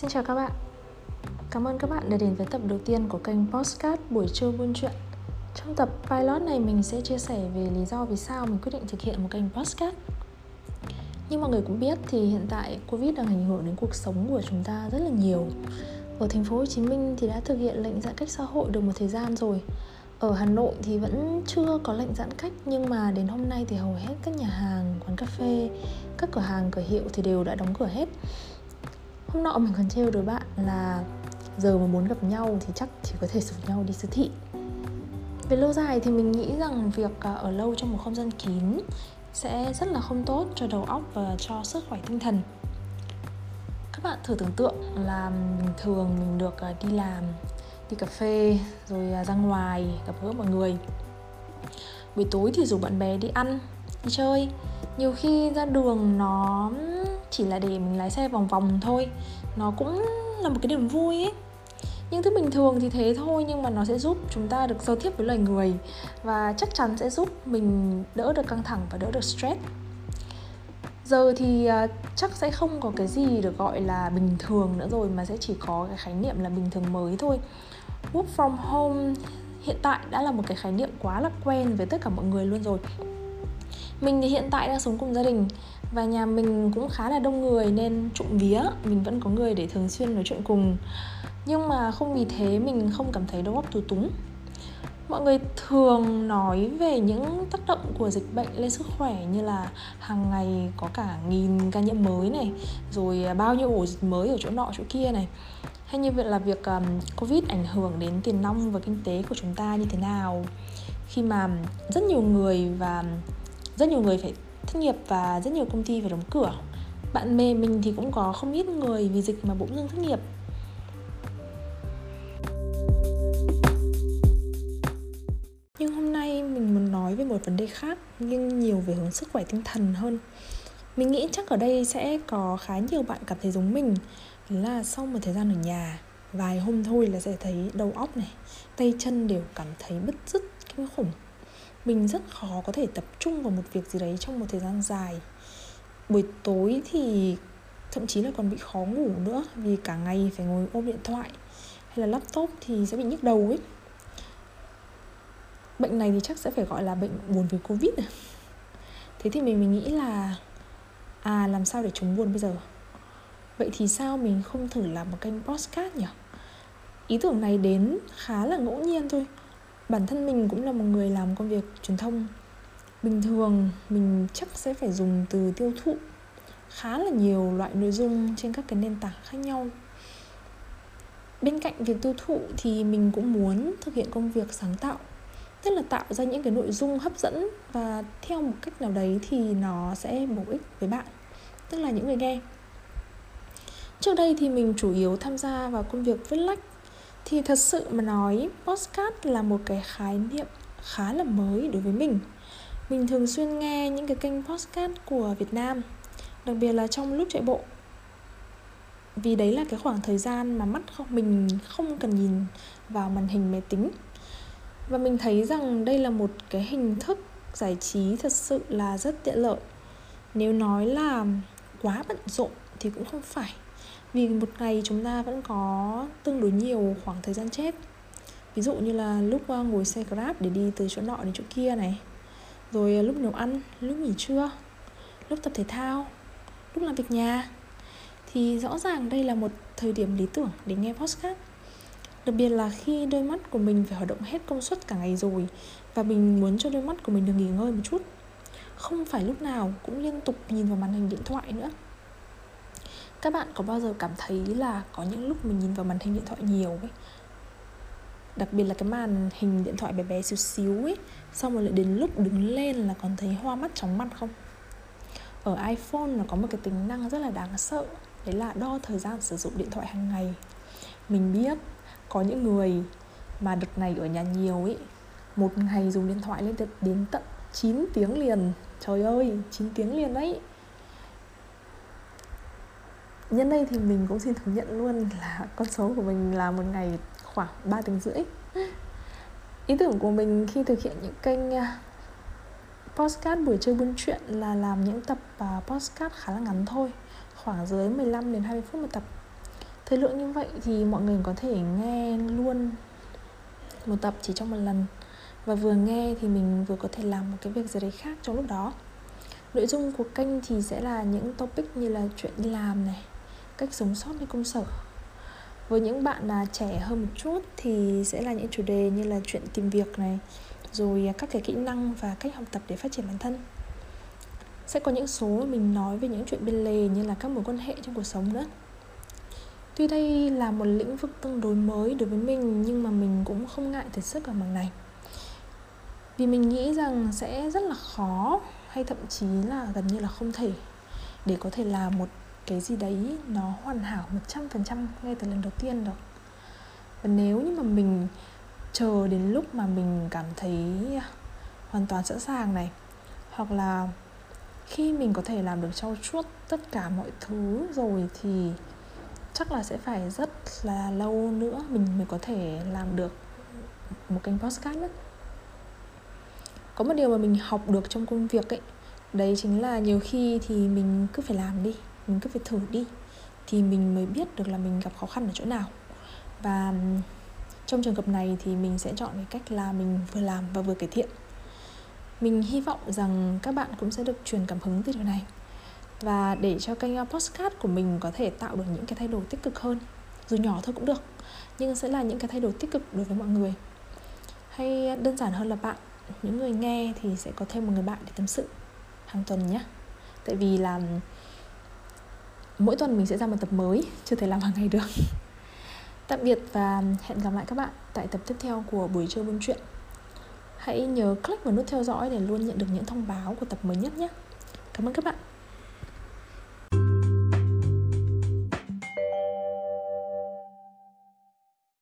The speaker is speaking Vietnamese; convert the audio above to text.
Xin chào các bạn. Cảm ơn các bạn đã đến với tập đầu tiên của kênh Postcard Buổi trưa buôn chuyện. Trong tập pilot này mình sẽ chia sẻ về lý do vì sao mình quyết định thực hiện một kênh Postcard. Như mọi người cũng biết thì hiện tại Covid đang ảnh hưởng đến cuộc sống của chúng ta rất là nhiều. Ở thành phố Hồ Chí Minh thì đã thực hiện lệnh giãn cách xã hội được một thời gian rồi. Ở Hà Nội thì vẫn chưa có lệnh giãn cách nhưng mà đến hôm nay thì hầu hết các nhà hàng, quán cà phê, các cửa hàng, cửa hiệu thì đều đã đóng cửa hết hôm nọ mình còn trêu đứa bạn là giờ mà muốn gặp nhau thì chắc chỉ có thể rủ nhau đi siêu thị. Về lâu dài thì mình nghĩ rằng việc à, ở lâu trong một không gian kín sẽ rất là không tốt cho đầu óc và cho sức khỏe tinh thần. Các bạn thử tưởng tượng là thường mình được à, đi làm, đi cà phê, rồi à, ra ngoài gặp gỡ mọi người. Buổi tối thì rủ bạn bè đi ăn, đi chơi. Nhiều khi ra đường nó chỉ là để mình lái xe vòng vòng thôi. Nó cũng là một cái điểm vui ấy. Những thứ bình thường thì thế thôi, nhưng mà nó sẽ giúp chúng ta được giao tiếp với loài người và chắc chắn sẽ giúp mình đỡ được căng thẳng và đỡ được stress. Giờ thì à, chắc sẽ không có cái gì được gọi là bình thường nữa rồi, mà sẽ chỉ có cái khái niệm là bình thường mới thôi. Work from home hiện tại đã là một cái khái niệm quá là quen với tất cả mọi người luôn rồi mình thì hiện tại đang sống cùng gia đình và nhà mình cũng khá là đông người nên trụng vía mình vẫn có người để thường xuyên nói chuyện cùng. Nhưng mà không vì thế mình không cảm thấy đầu óc tù túng. Mọi người thường nói về những tác động của dịch bệnh lên sức khỏe như là hàng ngày có cả nghìn ca nhiễm mới này rồi bao nhiêu ổ dịch mới ở chỗ nọ chỗ kia này. Hay như vậy là việc um, covid ảnh hưởng đến tiền nong và kinh tế của chúng ta như thế nào? Khi mà rất nhiều người và rất nhiều người phải thất nghiệp và rất nhiều công ty phải đóng cửa. Bạn bè mình thì cũng có không ít người vì dịch mà bỗng dưng thất nghiệp. Nhưng hôm nay mình muốn nói về một vấn đề khác, nhưng nhiều về hướng sức khỏe tinh thần hơn. Mình nghĩ chắc ở đây sẽ có khá nhiều bạn cảm thấy giống mình, là sau một thời gian ở nhà, vài hôm thôi là sẽ thấy đầu óc này, tay chân đều cảm thấy bứt rứt, kinh khủng mình rất khó có thể tập trung vào một việc gì đấy trong một thời gian dài. Buổi tối thì thậm chí là còn bị khó ngủ nữa, vì cả ngày phải ngồi ôm điện thoại hay là laptop thì sẽ bị nhức đầu ấy. Bệnh này thì chắc sẽ phải gọi là bệnh buồn vì covid này thế thì mình mình nghĩ là à làm sao để chống buồn bây giờ? Vậy thì sao mình không thử làm một kênh podcast nhỉ? Ý tưởng này đến khá là ngẫu nhiên thôi bản thân mình cũng là một người làm công việc truyền thông. Bình thường, mình chắc sẽ phải dùng từ tiêu thụ, khá là nhiều loại nội dung trên các cái nền tảng khác nhau. Bên cạnh việc tiêu thụ thì mình cũng muốn thực hiện công việc sáng tạo, tức là tạo ra những cái nội dung hấp dẫn và theo một cách nào đấy thì nó sẽ bổ ích với bạn, tức là những người nghe. Trước đây thì mình chủ yếu tham gia vào công việc viết lách thì thật sự mà nói postcard là một cái khái niệm khá là mới đối với mình. Mình thường xuyên nghe những cái kênh postcard của Việt Nam, đặc biệt là trong lúc chạy bộ. Vì đấy là cái khoảng thời gian mà mắt không mình không cần nhìn vào màn hình máy tính. Và mình thấy rằng đây là một cái hình thức giải trí thật sự là rất tiện lợi. Nếu nói là quá bận rộn thì cũng không phải vì một ngày chúng ta vẫn có tương đối nhiều khoảng thời gian chết. Ví dụ như là lúc ờ, ngồi xe grab để đi từ chỗ nọ đến chỗ kia này. Rồi ờ, lúc nấu ăn, lúc nghỉ trưa, lúc tập thể thao, lúc làm việc nhà. Thì rõ ràng đây là một thời điểm lý tưởng để nghe podcast. Đặc biệt là khi đôi mắt của mình phải hoạt động hết công suất cả ngày rồi và mình muốn cho đôi mắt của mình được nghỉ ngơi một chút. Không phải lúc nào cũng liên tục nhìn vào màn hình điện thoại nữa các bạn có bao giờ cảm thấy là có những lúc mình nhìn vào màn hình điện thoại nhiều ấy? Đặc biệt là cái màn hình điện thoại bé bé xíu xíu ấy, xong rồi lại đến lúc đứng lên là còn thấy hoa mắt chóng mặt không? Ở iPhone nó có một cái tính năng rất là đáng sợ, đấy là đo thời gian sử dụng điện thoại hàng ngày. Mình biết có những người mà đợt này ở nhà nhiều ấy, một ngày dùng điện thoại lên đến tận 9 tiếng liền. Trời ơi 9 tiếng liền đấy! Nhân đây thì mình cũng xin thừa nhận luôn là con số của mình là một ngày khoảng 3 tiếng rưỡi. Ý tưởng của mình khi thực hiện những kênh à, postcard buổi trưa buôn chuyện là làm những tập à, uh, postcard khá là ngắn thôi khoảng dưới 15 đến 20 phút một tập. Thời lượng như vậy thì mọi người có thể nghe luôn một tập chỉ trong một lần. Và vừa nghe thì mình vừa có thể làm một cái việc gì đấy khác trong lúc đó. Nội dung của kênh thì sẽ là những topic như là chuyện đi làm này cách sống công sở. Với những bạn là trẻ hơn một chút thì sẽ là những chủ đề như là chuyện tìm việc này, rồi các cái kỹ năng và cách học tập để phát triển bản thân. Sẽ có những số mình nói về những chuyện bên lề như là các mối quan hệ trong cuộc sống nữa. Tuy đây là một lĩnh vực tương đối mới đối với mình, nhưng mà mình cũng không ngại thử sức ở mảng này. Vì mình nghĩ rằng sẽ rất là khó, hay thậm chí là gần như là không thể để có thể làm một cái gì đấy nó hoàn hảo 100% ngay từ lần đầu tiên đâu và nếu như mà mình chờ đến lúc mà mình cảm thấy hoàn toàn sẵn sàng này, hoặc là khi mình có thể làm được trau chuốt tất cả mọi thứ rồi thì chắc là sẽ phải rất là lâu nữa mình mới có thể làm được một kênh podcast nữa có một điều mà mình học được trong công việc ấy, đấy chính là nhiều khi thì mình cứ phải làm đi mình cứ phải thử đi, thì mình mới biết được là mình gặp khó khăn ở chỗ nào. Và trong trường hợp này thì mình sẽ chọn cái cách là mình vừa làm và vừa cải thiện. Mình hy vọng rằng các bạn cũng sẽ được truyền cảm hứng từ điều này. Và để cho kênh ờ, postcard của mình có thể tạo được những cái thay đổi tích cực hơn, dù nhỏ thôi cũng được, nhưng sẽ là những cái thay đổi tích cực đối với mọi người. Hay đơn giản hơn là bạn, những người nghe thì sẽ có thêm một người bạn để tâm sự hàng tuần nhé tại vì là mỗi tuần mình sẽ ra một tập mới, chưa thể làm hàng ngày được. Tạm biệt và hẹn gặp lại các bạn tại tập tiếp theo của buổi chơi buôn chuyện. Hãy nhớ click vào nút theo dõi để luôn nhận được những thông báo của tập mới nhất nhé. Cảm ơn các bạn.